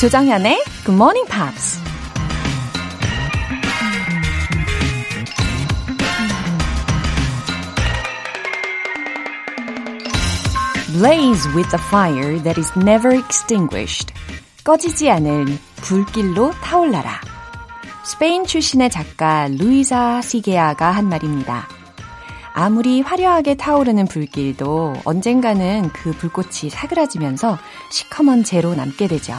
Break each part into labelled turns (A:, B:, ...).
A: 조정현의 Good Morning Pops. Blaze with a fire that is never extinguished. 꺼지지 않을 불길로 타올라라. 스페인 출신의 작가 루이사 시게아가 한 말입니다. 아무리 화려하게 타오르는 불길도 언젠가는 그 불꽃이 사그라지면서 시커먼 재로 남게 되죠.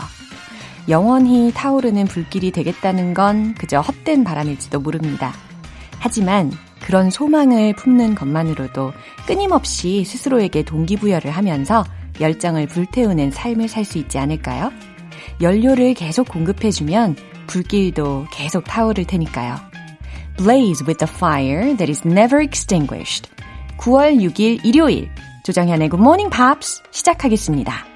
A: 영원히 타오르는 불길이 되겠다는 건 그저 헛된 바람일지도 모릅니다. 하지만 그런 소망을 품는 것만으로도 끊임없이 스스로에게 동기부여를 하면서 열정을 불태우는 삶을 살 수 있지 않을까요? 연료를 계속 공급해주면 불길도 계속 타오를 테니까요. Blaze with the fire that is never extinguished. 9월 6일 일요일 조정현의 Good Morning Pops 시작하겠습니다.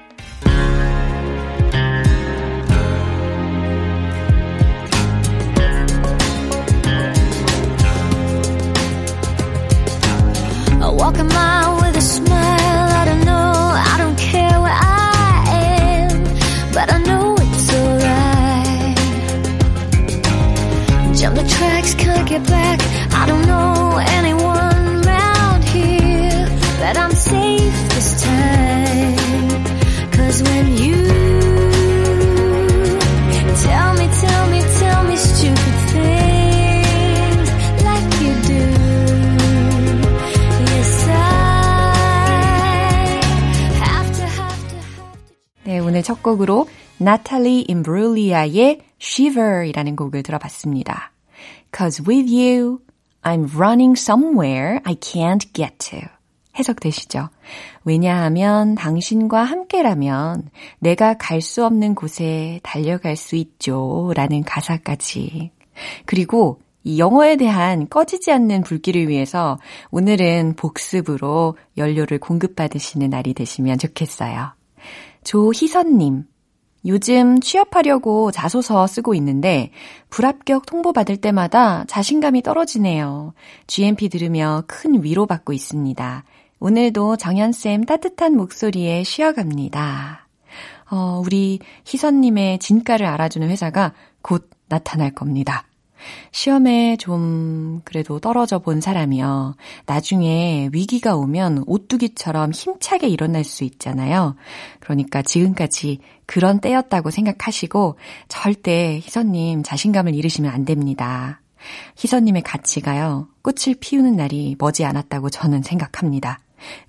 A: 오늘 첫 곡으로 나탈리 임브룰리아의 Shiver이라는 곡을 들어봤습니다. Cause with you, I'm running somewhere I can't get to. 해석되시죠? 왜냐하면 당신과 함께라면 내가 갈 수 없는 곳에 달려갈 수 있죠. 라는 가사까지. 그리고 이 영어에 대한 꺼지지 않는 불길을 위해서 오늘은 복습으로 연료를 공급받으시는 날이 되시면 좋겠어요. 조희선님. 요즘 취업하려고 자소서 쓰고 있는데 불합격 통보받을 때마다 자신감이 떨어지네요. GMP 들으며 큰 위로받고 있습니다. 오늘도 정연쌤 따뜻한 목소리에 쉬어갑니다. 어, 우리 희선님의 진가를 알아주는 회사가 곧 나타날 겁니다. 시험에 좀 그래도 떨어져 본 사람이요. 나중에 위기가 오면 오뚜기처럼 힘차게 일어날 수 있잖아요. 그러니까 지금까지 그런 때였다고 생각하시고 절대 희선님 자신감을 잃으시면 안 됩니다. 희선님의 가치가요. 꽃을 피우는 날이 머지 않았다고 저는 생각합니다.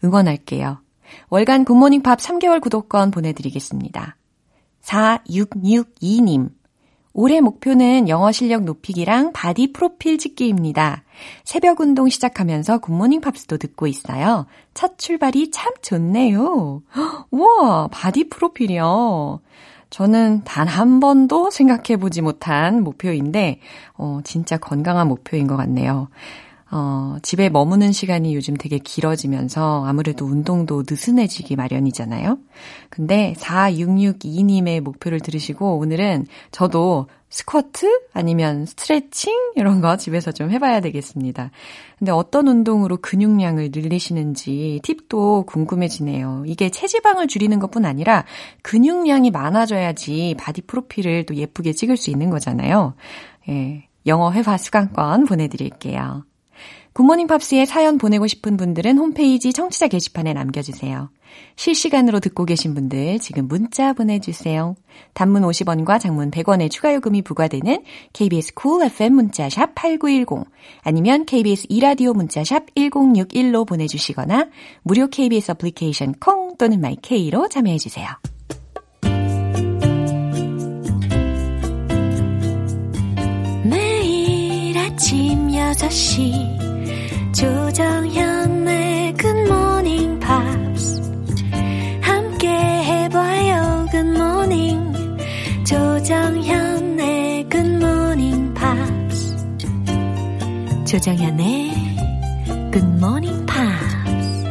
A: 응원할게요. 월간 굿모닝 팝 3개월 구독권 보내드리겠습니다. 4662님. 올해 목표는 영어 실력 높이기랑 바디 프로필 찍기입니다. 새벽 운동 시작하면서 굿모닝 팝스도 듣고 있어요. 첫 출발이 참 좋네요. 우와, 바디 프로필이요. 저는 단 한 번도 생각해보지 못한 목표인데, 어, 진짜 건강한 목표인 것 같네요. 어, 집에 머무는 시간이 요즘 되게 길어지면서 아무래도 운동도 느슨해지기 마련이잖아요. 근데 4662님의 목표를 들으시고 오늘은 저도 스쿼트 아니면 스트레칭 이런 거 집에서 좀 해봐야 되겠습니다. 근데 어떤 운동으로 근육량을 늘리시는지 팁도 궁금해지네요. 이게 체지방을 줄이는 것뿐 아니라 근육량이 많아져야지 바디 프로필을 또 예쁘게 찍을 수 있는 거잖아요. 예, 영어 회화 수강권 보내드릴게요. Good Morning Pops에 사연 보내고 싶은 분들은 홈페이지 청취자 게시판에 남겨주세요. 실시간으로 듣고 계신 분들 지금 문자 보내주세요. 단문 50원과 장문 100원의 추가 요금이 부과되는 KBS Cool FM 문자샵 8910 아니면 KBS 이라디오 문자샵 1061로 보내주시거나 무료 KBS 애플리케이션 콩 또는 my K로 참여해주세요. 아침 6시 조정현의 Good Morning Pops 함께 해봐요 Good Morning 조정현의 Good Morning Pops 조정현의 Good Morning Pops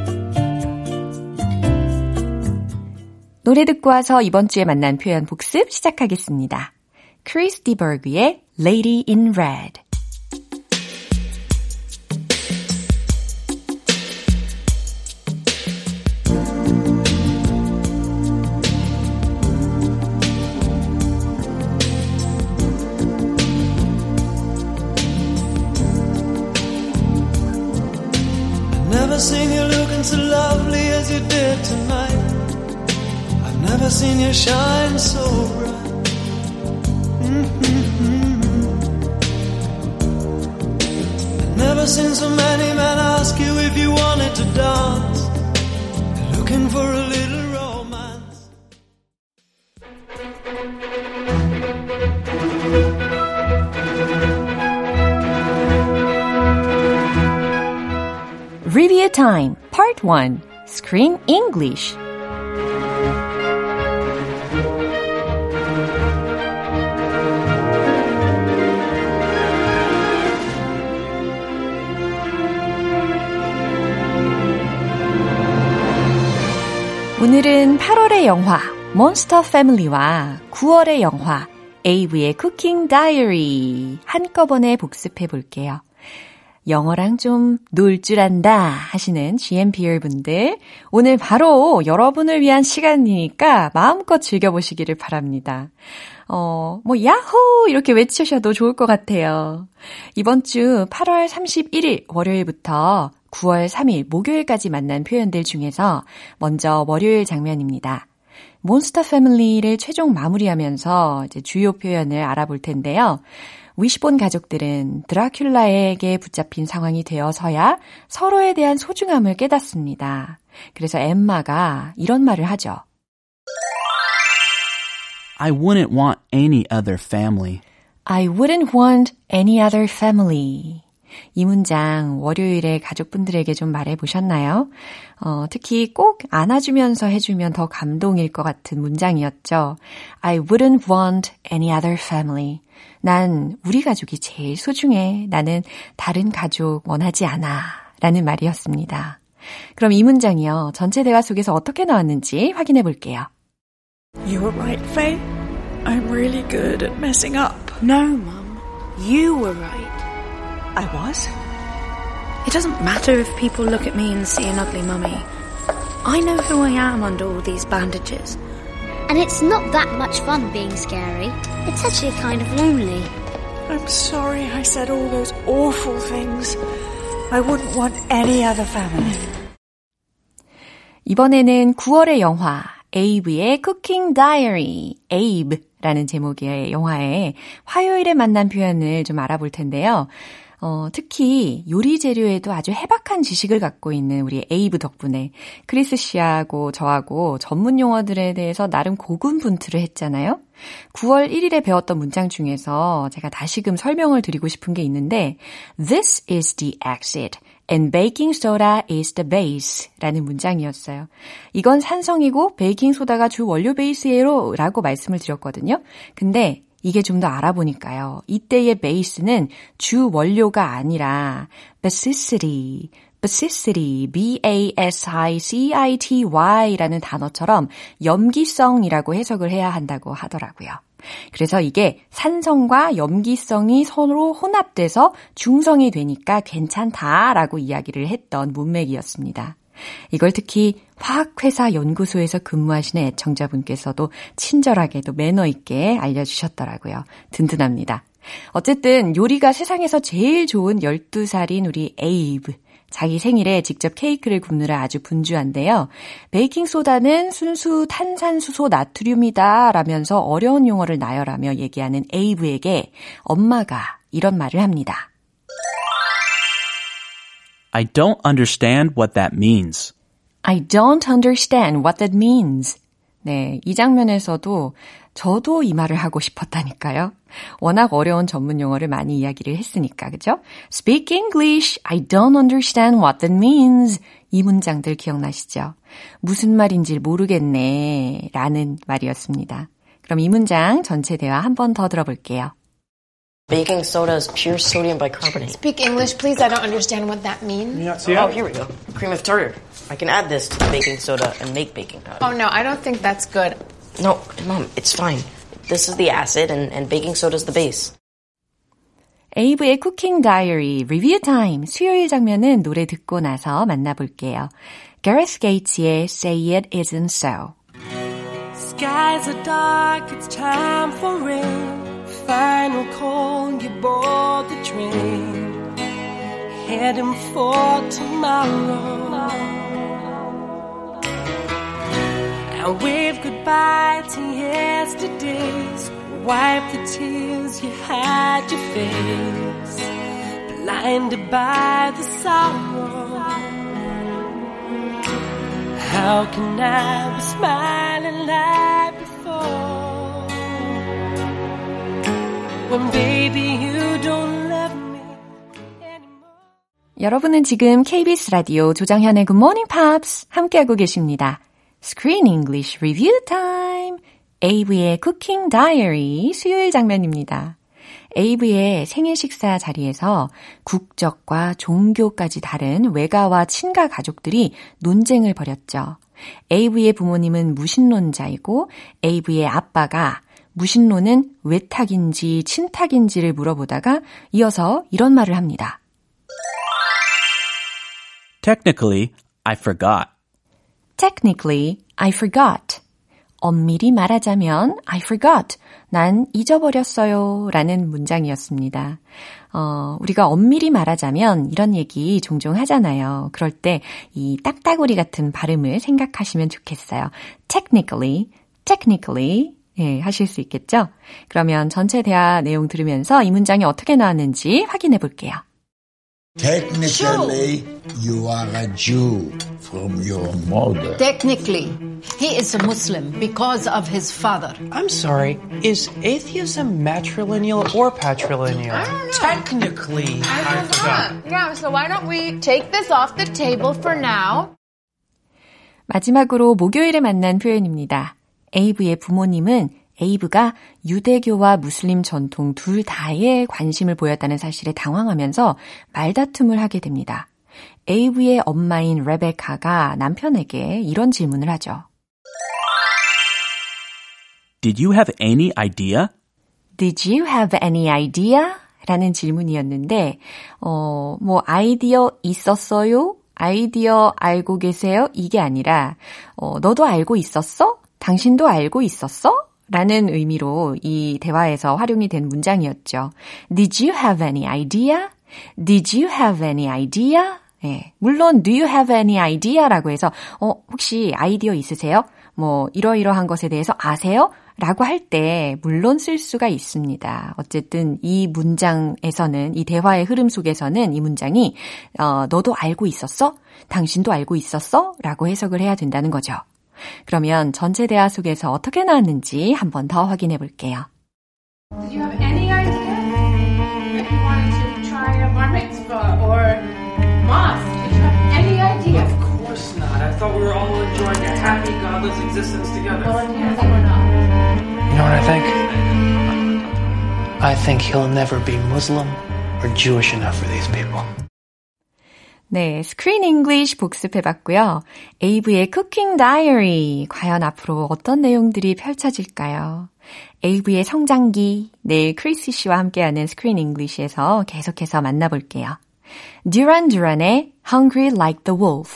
A: 노래 듣고 와서 이번 주에 만난 표현 복습 시작하겠습니다. 크리스 디버그의 Lady in Red
B: Seen you shine so bright. Mm-hmm. I've never seen so many men ask you if you wanted to dance. Looking for a little romance.
A: Review Time Part 1 Screen English 오늘은 8월의 영화 몬스터 패밀리와 9월의 영화 에이브의 쿠킹 다이어리 한꺼번에 복습해 볼게요. 영어랑 좀 놀 줄 안다 하시는 GMPR 분들, 오늘 바로 여러분을 위한 시간이니까 마음껏 즐겨보시기를 바랍니다. 어, 뭐, 야호! 이렇게 외치셔도 좋을 것 같아요. 이번 주 8월 31일 월요일부터 9월 3일 목요일까지 만난 표현들 중에서 먼저 월요일 장면입니다. 몬스터 패밀리를 최종 마무리하면서 주요 표현을 알아볼 텐데요. 위시본 가족들은 드라큘라에게 붙잡힌 상황이 되어서야 서로에 대한 소중함을 깨닫습니다. 그래서 엠마가 이런 말을 하죠.
C: I wouldn't want any other family.
A: I wouldn't want any other family. 이 문장 월요일에 가족분들에게 좀 말해 보셨나요? 어, 특히 꼭 안아주면서 해주면 더 감동일 것 같은 문장이었죠. I wouldn't want any other family. 난 우리 가족이 제일 소중해. 나는 다른 가족 원하지 않아. 라는 말이었습니다. 그럼 이 문장이요. 전체 대화 속에서 어떻게 나왔는지 확인해 볼게요.
D: You were right, Faye. I'm really good at messing up.
E: No, Mum. You were right.
D: I was?
E: It doesn't matter if people look at me and see an ugly mummy. I know who I am under all these bandages.
F: And it's not that much fun being scary. It's actually kind of lonely.
D: I'm sorry I said all those awful things. I wouldn't want any other family.
A: 이번에는 9월의 영화 에이브의 쿠킹 다이어리 에이브라는 제목의 영화에 화요일에 만난 표현을 좀 알아볼 텐데요. 어, 특히 요리 재료에도 아주 해박한 지식을 갖고 있는 우리 에이브 덕분에 크리스 씨하고 저하고 전문 용어들에 대해서 나름 고군분투를 했잖아요. 9월 1일에 배웠던 문장 중에서 제가 다시금 설명을 드리고 싶은 게 있는데 This is the acid and baking soda is the base 라는 문장이었어요. 이건 산성이고 베이킹 소다가 주 원료 베이스예요 라고 말씀을 드렸거든요. 근데 이게 좀 더 알아보니까요. 이때의 베이스는 주 원료가 아니라 basicity, basicity, b-a-s-i-c-i-t-y라는 단어처럼 염기성이라고 해석을 해야 한다고 하더라고요. 그래서 이게 산성과 염기성이 서로 혼합돼서 중성이 되니까 괜찮다라고 이야기를 했던 문맥이었습니다. 이걸 특히 화학회사 연구소에서 근무하시는 애청자분께서도 친절하게도 매너 있게 알려주셨더라고요. 든든합니다. 어쨌든 요리가 세상에서 제일 좋은 12살인 우리 에이브. 자기 생일에 직접 케이크를 굽느라 아주 분주한데요. 베이킹소다는 순수 탄산수소 나트륨이다 라면서 어려운 용어를 나열하며 얘기하는 에이브에게 엄마가 이런 말을 합니다.
C: I don't understand what that means.
A: I don't understand what that means. 네, 이 장면에서도 저도 이 말을 하고 싶었다니까요. 워낙 어려운 전문 용어를 많이 이야기를 했으니까, 그죠? Speak English. I don't understand what that means. 이 문장들 기억나시죠? 무슨 말인지 모르겠네. 라는 말이었습니다. 그럼 이 문장 전체 대화 한 번 더 들어볼게요.
G: Baking soda is pure sodium bicarbonate.
H: Speak English, please. I don't understand what that means.
G: Oh, here we go. Cream of tartar. I can add this to baking soda and make baking powder.
H: Oh, no, I don't think that's good.
G: No, Mom, it's fine. This is the acid and, and baking soda is the base.
A: 에이브의 쿠킹 다이어리 리뷰 타임 수요일 장면은 노래 듣고 나서 만나볼게요. Gareth Gates의 Say It Isn't So.
B: Skies are dark, it's time for rain. Final call, you board the train. Heading for tomorrow. And wave goodbye to yesterdays. Wipe the tears you had your face. Blinded by the sorrow. How can I be smiling like before?
A: 여러분은 지금 KBS 라디오 조정현의 Good Morning Pops 함께하고 계십니다. Screen English Review Time. 에이브의 Cooking Diary 수요일 장면입니다. 에이브의 생일 식사 자리에서 국적과 종교까지 다른 외가와 친가 가족들이 논쟁을 벌였죠. 에이브의 부모님은 무신론자이고 에이브의 아빠가 무신론은 외탁인지 친탁인지를 물어보다가 이어서 이런 말을 합니다.
C: Technically, I forgot.
A: Technically, I forgot. 엄밀히 말하자면 I forgot. 난 잊어버렸어요. 라는 문장이었습니다. 어, 우리가 엄밀히 말하자면 이런 얘기 종종 하잖아요. 그럴 때 이 딱따구리 같은 발음을 생각하시면 좋겠어요. Technically, technically. 예, 하실 수 있겠죠? 그러면 전체 대화 내용 들으면서 이 문장이 어떻게 나왔는지 확인해 볼게요.
I: Technically, you are a Jew from your mother.
J: Technically, he is a Muslim because of his father.
K: I'm sorry, is atheism matrilineal or patrilineal? Technically, I forgot.
H: Yeah, so why don't we take this off the table for now?
A: 마지막으로 목요일에 만난 표현입니다. 에이브의 부모님은 에이브가 유대교와 무슬림 전통 둘 다에 관심을 보였다는 사실에 당황하면서 말다툼을 하게 됩니다. 에이브의 엄마인 레베카가 남편에게 이런 질문을 하죠.
C: Did you have any idea?
A: Did you have any idea? 라는 질문이었는데, 어, 뭐, 아이디어 있었어요? 아이디어 알고 계세요? 이게 아니라, 어, 너도 알고 있었어? 당신도 알고 있었어? 라는 의미로 이 대화에서 활용이 된 문장이었죠. Did you have any idea? Did you have any idea? 예. 물론, do you have any idea? 라고 해서, 어, 혹시 아이디어 있으세요? 뭐, 이러이러한 것에 대해서 아세요? 라고 할 때, 물론 쓸 수가 있습니다. 어쨌든 이 문장에서는, 이 대화의 흐름 속에서는 이 문장이, 어, 너도 알고 있었어? 당신도 알고 있었어? 라고 해석을 해야 된다는 거죠. 그러면 전체 대화 속에서 어떻게 나왔는지 한 번 더 확인해 볼게요.
H: Did you have any idea that you wanted to try a bar mitzvah or mosque? Did you have any idea?
K: Of course not. I thought we were all enjoying a happy, godless existence together.
H: Well, yes, we're not.
K: You know what I think? I think he'll never be Muslim or Jewish enough for these people.
A: 네, Screen English 복습해봤고요. 에이브의 Cooking Diary. 과연 앞으로 어떤 내용들이 펼쳐질까요? 에이브의 성장기. 내일 크리스 씨와 함께하는 Screen English에서 계속해서 만나볼게요. Duran Duran의 Hungry Like the Wolf.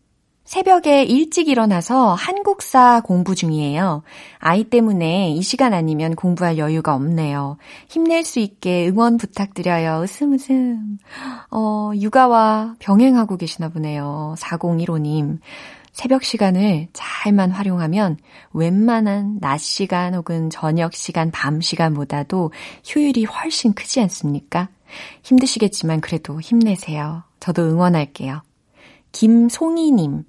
A: 새벽에 일찍 일어나서 한국사 공부 중이에요. 아이 때문에 이 시간 아니면 공부할 여유가 없네요. 힘낼 수 있게 응원 부탁드려요. 웃음 웃음. 어, 육아와 병행하고 계시나 보네요. 4015님. 새벽 시간을 잘만 활용하면 웬만한 낮 시간 혹은 저녁 시간, 밤 시간보다도 효율이 훨씬 크지 않습니까? 힘드시겠지만 그래도 힘내세요. 저도 응원할게요. 김송이님.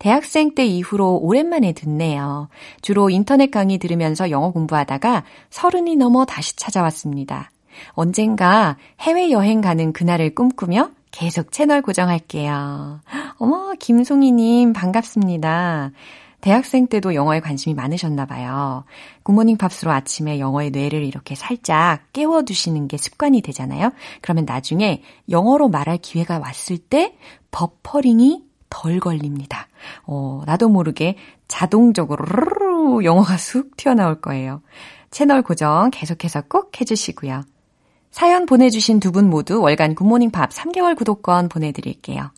A: 대학생 때 이후로 오랜만에 듣네요. 주로 인터넷 강의 들으면서 영어 공부하다가 서른이 넘어 다시 찾아왔습니다. 언젠가 해외여행 가는 그날을 꿈꾸며 계속 채널 고정할게요. 어머, 김송이님, 반갑습니다. 대학생 때도 영어에 관심이 많으셨나 봐요. 굿모닝 팝스로 아침에 영어의 뇌를 이렇게 살짝 깨워두시는 게 습관이 되잖아요. 그러면 나중에 영어로 말할 기회가 왔을 때 버퍼링이 덜 걸립니다. 어, 나도 모르게 자동적으로 영어가 쑥 튀어나올 거예요. 채널 고정 계속해서 꼭 해주시고요. 사연 보내주신 두 분 모두 월간 Good Morning Pops 3개월 구독권 보내드릴게요.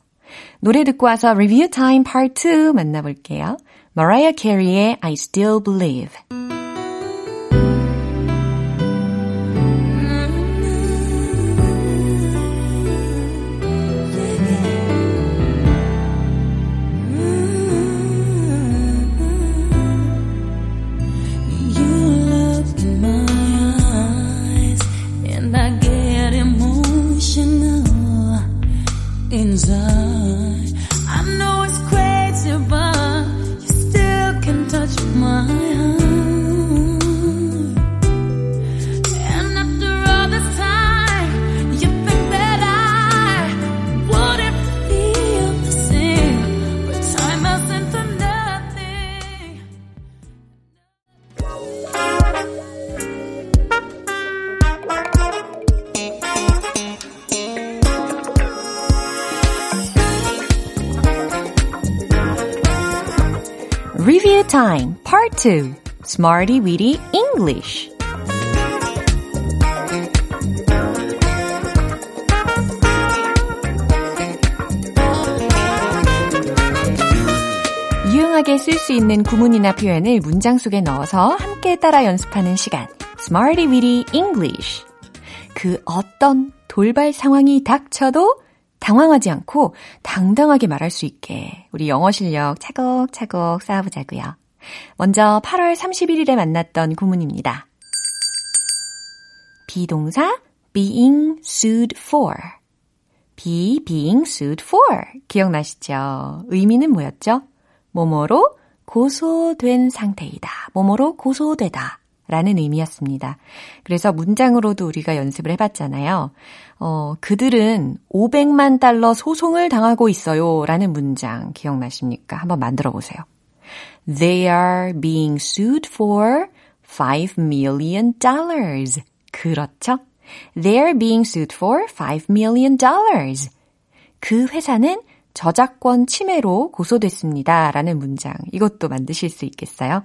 A: 노래 듣고 와서 리뷰 타임 파트 2 만나볼게요. Mariah Carey의 I Still Believe. 2 Smarty Weedy English 유용하게 쓸 수 있는 구문이나 표현을 문장 속에 넣어서 함께 따라 연습하는 시간 Smarty Weedy English 그 어떤 돌발 상황이 닥쳐도 당황하지 않고 당당하게 말할 수 있게 우리 영어 실력 차곡차곡 쌓아보자고요. 먼저 8월 31일에 만났던 구문입니다. 비동사 being sued for. be being sued for. 기억나시죠? 의미는 뭐였죠? 뭐뭐로 고소된 상태이다. 뭐뭐로 고소되다. 라는 의미였습니다. 그래서 문장으로도 우리가 연습을 해봤잖아요. 어, 그들은 500만 달러 소송을 당하고 있어요. 라는 문장 기억나십니까? 한번 만들어 보세요. They are being sued for 5 million dollars. 그렇죠? They are being sued for 5 million dollars. 그 회사는 저작권 침해로 고소됐습니다. 라는 문장. 이것도 만드실 수 있겠어요?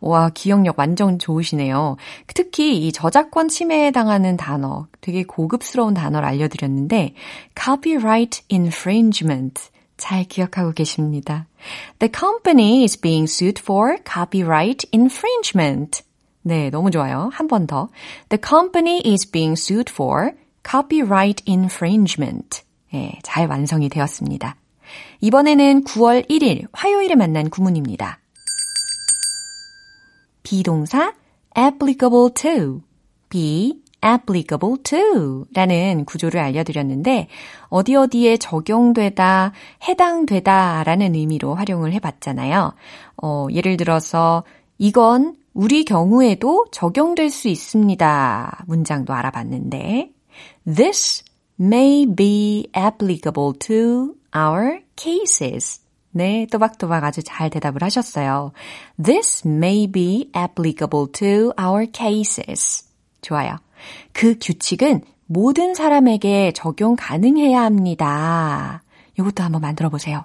A: 와, 기억력 완전 좋으시네요. 특히 이 저작권 침해에 당하는 단어, 되게 고급스러운 단어를 알려드렸는데, copyright infringement. 잘 기억하고 계십니다. The company is being sued for copyright infringement. 네, 너무 좋아요. 한 번 더. The company is being sued for copyright infringement. 예, 잘 완성이 되었습니다. 이번에는 9월 1일 화요일에 만난 구문입니다. 비동사 applicable to, be applicable to 라는 구조를 알려드렸는데 어디 어디에 적용되다, 해당되다 라는 의미로 활용을 해봤잖아요. 어, 예를 들어서 이건 우리 경우에도 적용될 수 있습니다. 문장도 알아봤는데 This may be applicable to our cases. 네, 또박또박 아주 잘 대답을 하셨어요. This may be applicable to our cases. 좋아요. 그 규칙은 모든 사람에게 적용 가능해야 합니다. 이것도 한번 만들어 보세요.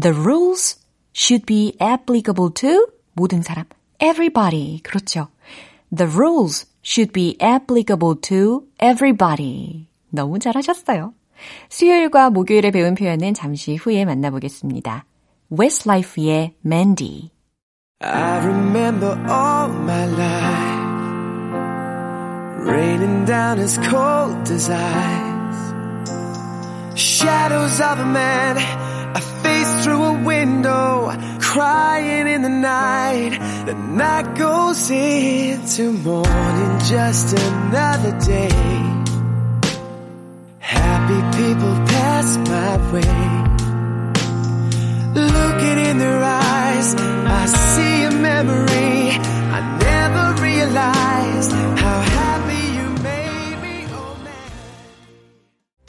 A: The rules should be applicable to 모든 사람. Everybody. 그렇죠. The rules should be applicable to everybody. 너무 잘하셨어요. 수요일과 목요일에 배운 표현은 잠시 후에 만나보겠습니다. Westlife의 Mandy.
B: I remember all my life raining down as cold as ice. Shadows of a man, a face through a window, crying in the night. The night goes into morning, just another day. Happy people pass my way. Looking in their eyes, I see a memory. I never realized how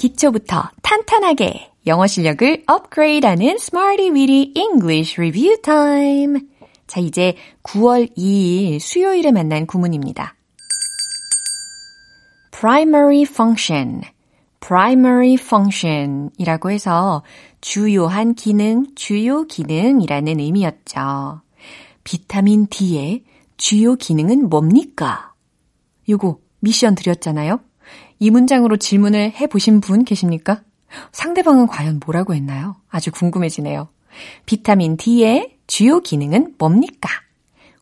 A: 기초부터 탄탄하게 영어 실력을 업그레이드하는 Smarty Weedy English Review Time. 자, 이제 9월 2일 수요일에 만난 구문입니다. primary function, primary function 이라고 해서 주요한 기능, 주요 기능이라는 의미였죠. 비타민 D의 주요 기능은 뭡니까? 요거 미션 드렸잖아요. 이 문장으로 질문을 해보신 분 계십니까? 상대방은 과연 뭐라고 했나요? 아주 궁금해지네요. 비타민 D의 주요 기능은 뭡니까?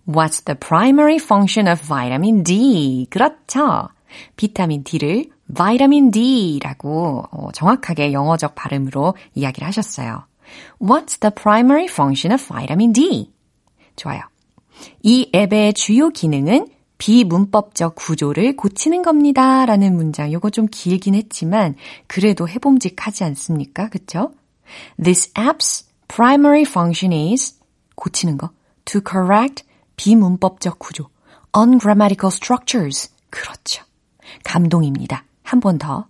A: What's the primary function of vitamin D? 그렇죠. 비타민 D를 vitamin D라고 정확하게 영어적 발음으로 이야기를 하셨어요. What's the primary function of vitamin D? 좋아요. 이 앱의 주요 기능은 비문법적 구조를 고치는 겁니다. 라는 문장. 요거 좀 길긴 했지만 그래도 해봄직하지 않습니까? 그쵸? This app's primary function is 고치는 거. To correct 비문법적 구조. ungrammatical structures. 그렇죠. 감동입니다. 한 번 더.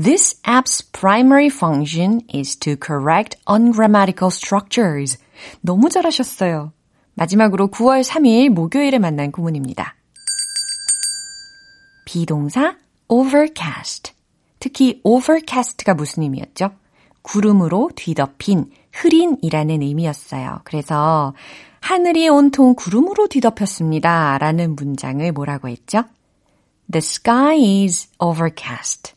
A: This app's primary function is to correct ungrammatical structures. 너무 잘하셨어요. 마지막으로 9월 3일 목요일에 만난 구문입니다. 비동사 overcast. 특히 overcast가 무슨 의미였죠? 구름으로 뒤덮인, 흐린이라는 의미였어요. 그래서 하늘이 온통 구름으로 뒤덮였습니다. 라는 문장을 뭐라고 했죠? The sky is overcast.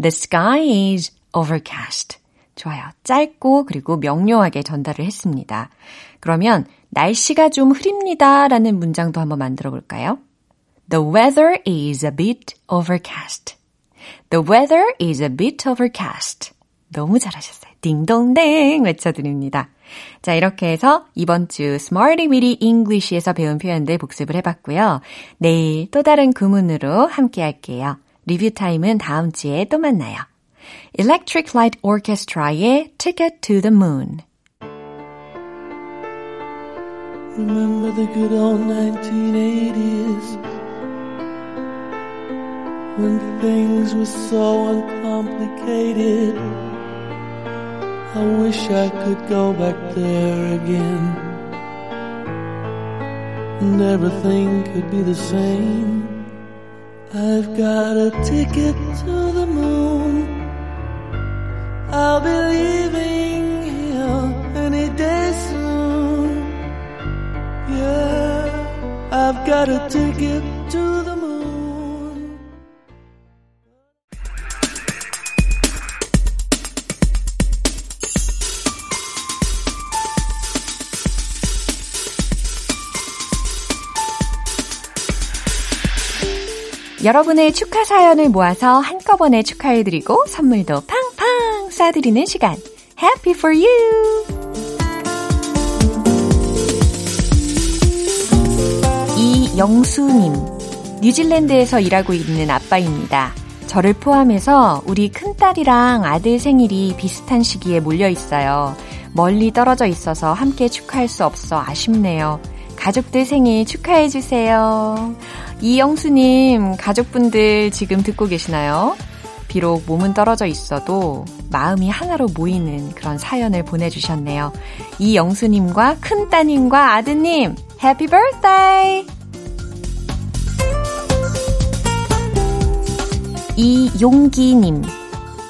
A: The sky is overcast. 좋아요. 짧고 그리고 명료하게 전달을 했습니다. 그러면 날씨가 좀 흐립니다. 라는 문장도 한번 만들어 볼까요? The weather is a bit overcast. The weather is a bit overcast. 너무 잘하셨어요. 딩동댕 외쳐드립니다. 자, 이렇게 해서 이번 주 Smarty Weedy English에서 배운 표현들 복습을 해봤고요. 내일 또 다른 구문으로 함께 할게요. 리뷰 타임은 다음 주에 또 만나요. Electric Light Orchestra의 Ticket to the Moon.
B: Remember the good old 1980s when things were so uncomplicated. I wish I could go back there again and everything could be the same. I've got a ticket to the moon. I'll be leaving here any day soon. Yeah, I've got a ticket to
A: 여러분의 축하 사연을 모아서 한꺼번에 축하해드리고 선물도 팡팡 쏴드리는 시간. Happy for you! 이영수님, 뉴질랜드에서 일하고 있는 아빠입니다. 저를 포함해서 우리 큰딸이랑 아들 생일이 비슷한 시기에 몰려 있어요. 멀리 떨어져 있어서 함께 축하할 수 없어 아쉽네요. 가족들 생일 축하해주세요. 이영수님, 가족분들 지금 듣고 계시나요? 비록 몸은 떨어져 있어도 마음이 하나로 모이는 그런 사연을 보내주셨네요. 이영수님과 큰따님과 아드님, 해피 birthday! 이용기님,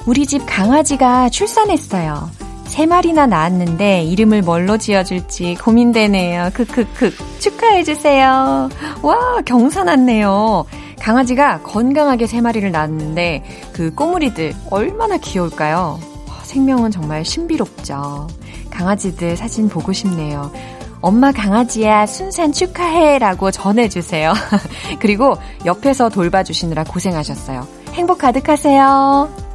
A: 우리 집 강아지가 출산했어요. 세 마리나 낳았는데 이름을 뭘로 지어줄지 고민되네요. 크크크. 축하해주세요. 와, 경사 났네요. 강아지가 건강하게 세 마리를 낳았는데 그 꼬물이들 얼마나 귀여울까요? 생명은 정말 신비롭죠. 강아지들 사진 보고 싶네요. 엄마 강아지야 순산 축하해 라고 전해주세요. 그리고 옆에서 돌봐주시느라 고생하셨어요. 행복 가득하세요.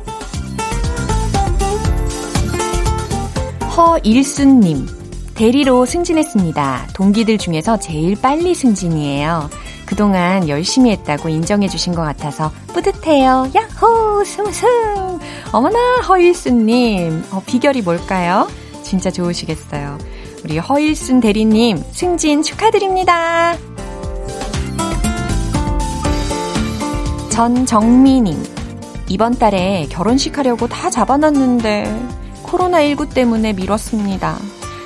A: 허일순님, 대리로 승진했습니다. 동기들 중에서 제일 빨리 승진이에요. 그동안 열심히 했다고 인정해 주신 것 같아서 뿌듯해요. 야호! 승승! 어머나, 허일순님. 어, 비결이 뭘까요? 진짜 좋으시겠어요. 우리 허일순 대리님, 승진 축하드립니다. 전정미님, 이번 달에 결혼식 하려고 다 잡아놨는데, 코로나19 때문에 미뤘습니다.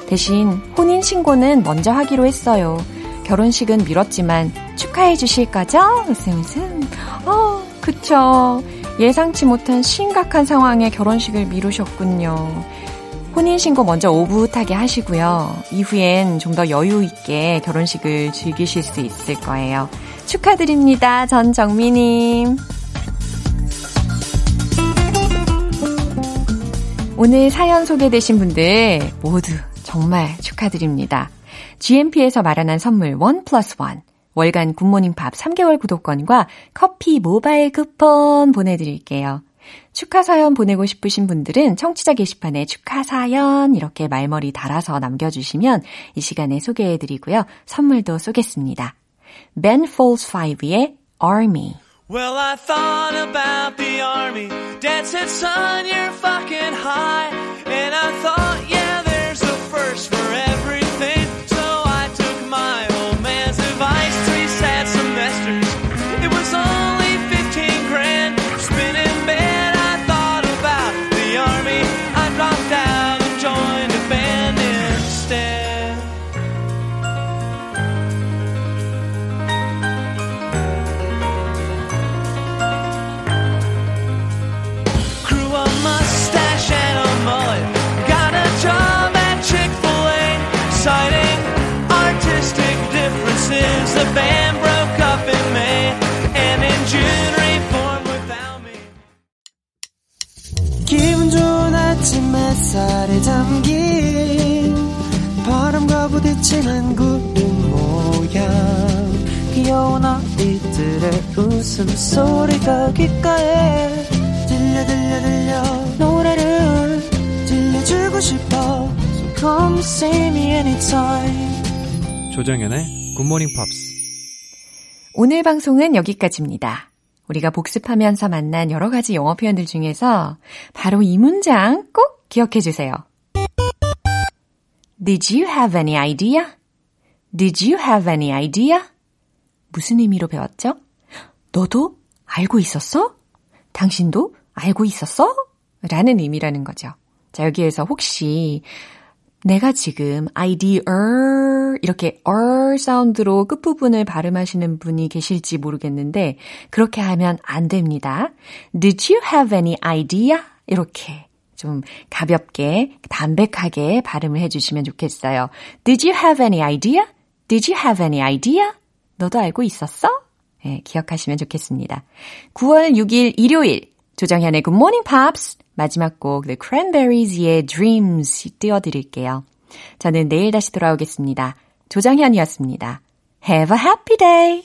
A: 대신 혼인신고는 먼저 하기로 했어요. 결혼식은 미뤘지만 축하해 주실 거죠? 웃음 웃음. 어, 그쵸. 예상치 못한 심각한 상황에 결혼식을 미루셨군요. 혼인신고 먼저 오붓하게 하시고요. 이후엔 좀 더 여유 있게 결혼식을 즐기실 수 있을 거예요. 축하드립니다. 전 정미님. 오늘 사연 소개되신 분들 모두 정말 축하드립니다. GMP에서 마련한 선물 원 플러스 원 월간 굿모닝 팝 3개월 구독권과 커피 모바일 쿠폰 보내드릴게요. 축하 사연 보내고 싶으신 분들은 청취자 게시판에 축하 사연 이렇게 말머리 달아서 남겨주시면 이 시간에 소개해드리고요. 선물도 쏘겠습니다. Ben Folds 5의 Army
B: Well, I thought about the army. Dad said, son, you're fucking
L: 담긴 바람과 부딪히는 구름 모양 귀여운 아이들의 웃음소리가 귓가에 들려 들려 들려 노래를 들려주고 싶어 So come see me anytime
M: 조정연의 굿모닝 팝스.
A: 오늘 방송은 여기까지입니다. 우리가 복습하면서 만난 여러 가지 영어 표현들 중에서 바로 이 문장 꼭 기억해 주세요. Did you have any idea? Did you have any idea? 무슨 의미로 배웠죠? 너도 알고 있었어? 당신도 알고 있었어? 라는 의미라는 거죠. 자, 여기에서 혹시 내가 지금 idea 이렇게 er 사운드로 끝부분을 발음하시는 분이 계실지 모르겠는데 그렇게 하면 안 됩니다. Did you have any idea? 이렇게 좀 가볍게 담백하게 발음을 해주시면 좋겠어요. Did you have any idea? Did you have any idea? 너도 알고 있었어? 네, 기억하시면 좋겠습니다. 9월 6일 일요일 조정현의 Good Morning Pops 마지막 곡 The Cranberries의 Dreams 띄워드릴게요. 저는 내일 다시 돌아오겠습니다. 조정현이었습니다. Have a happy day!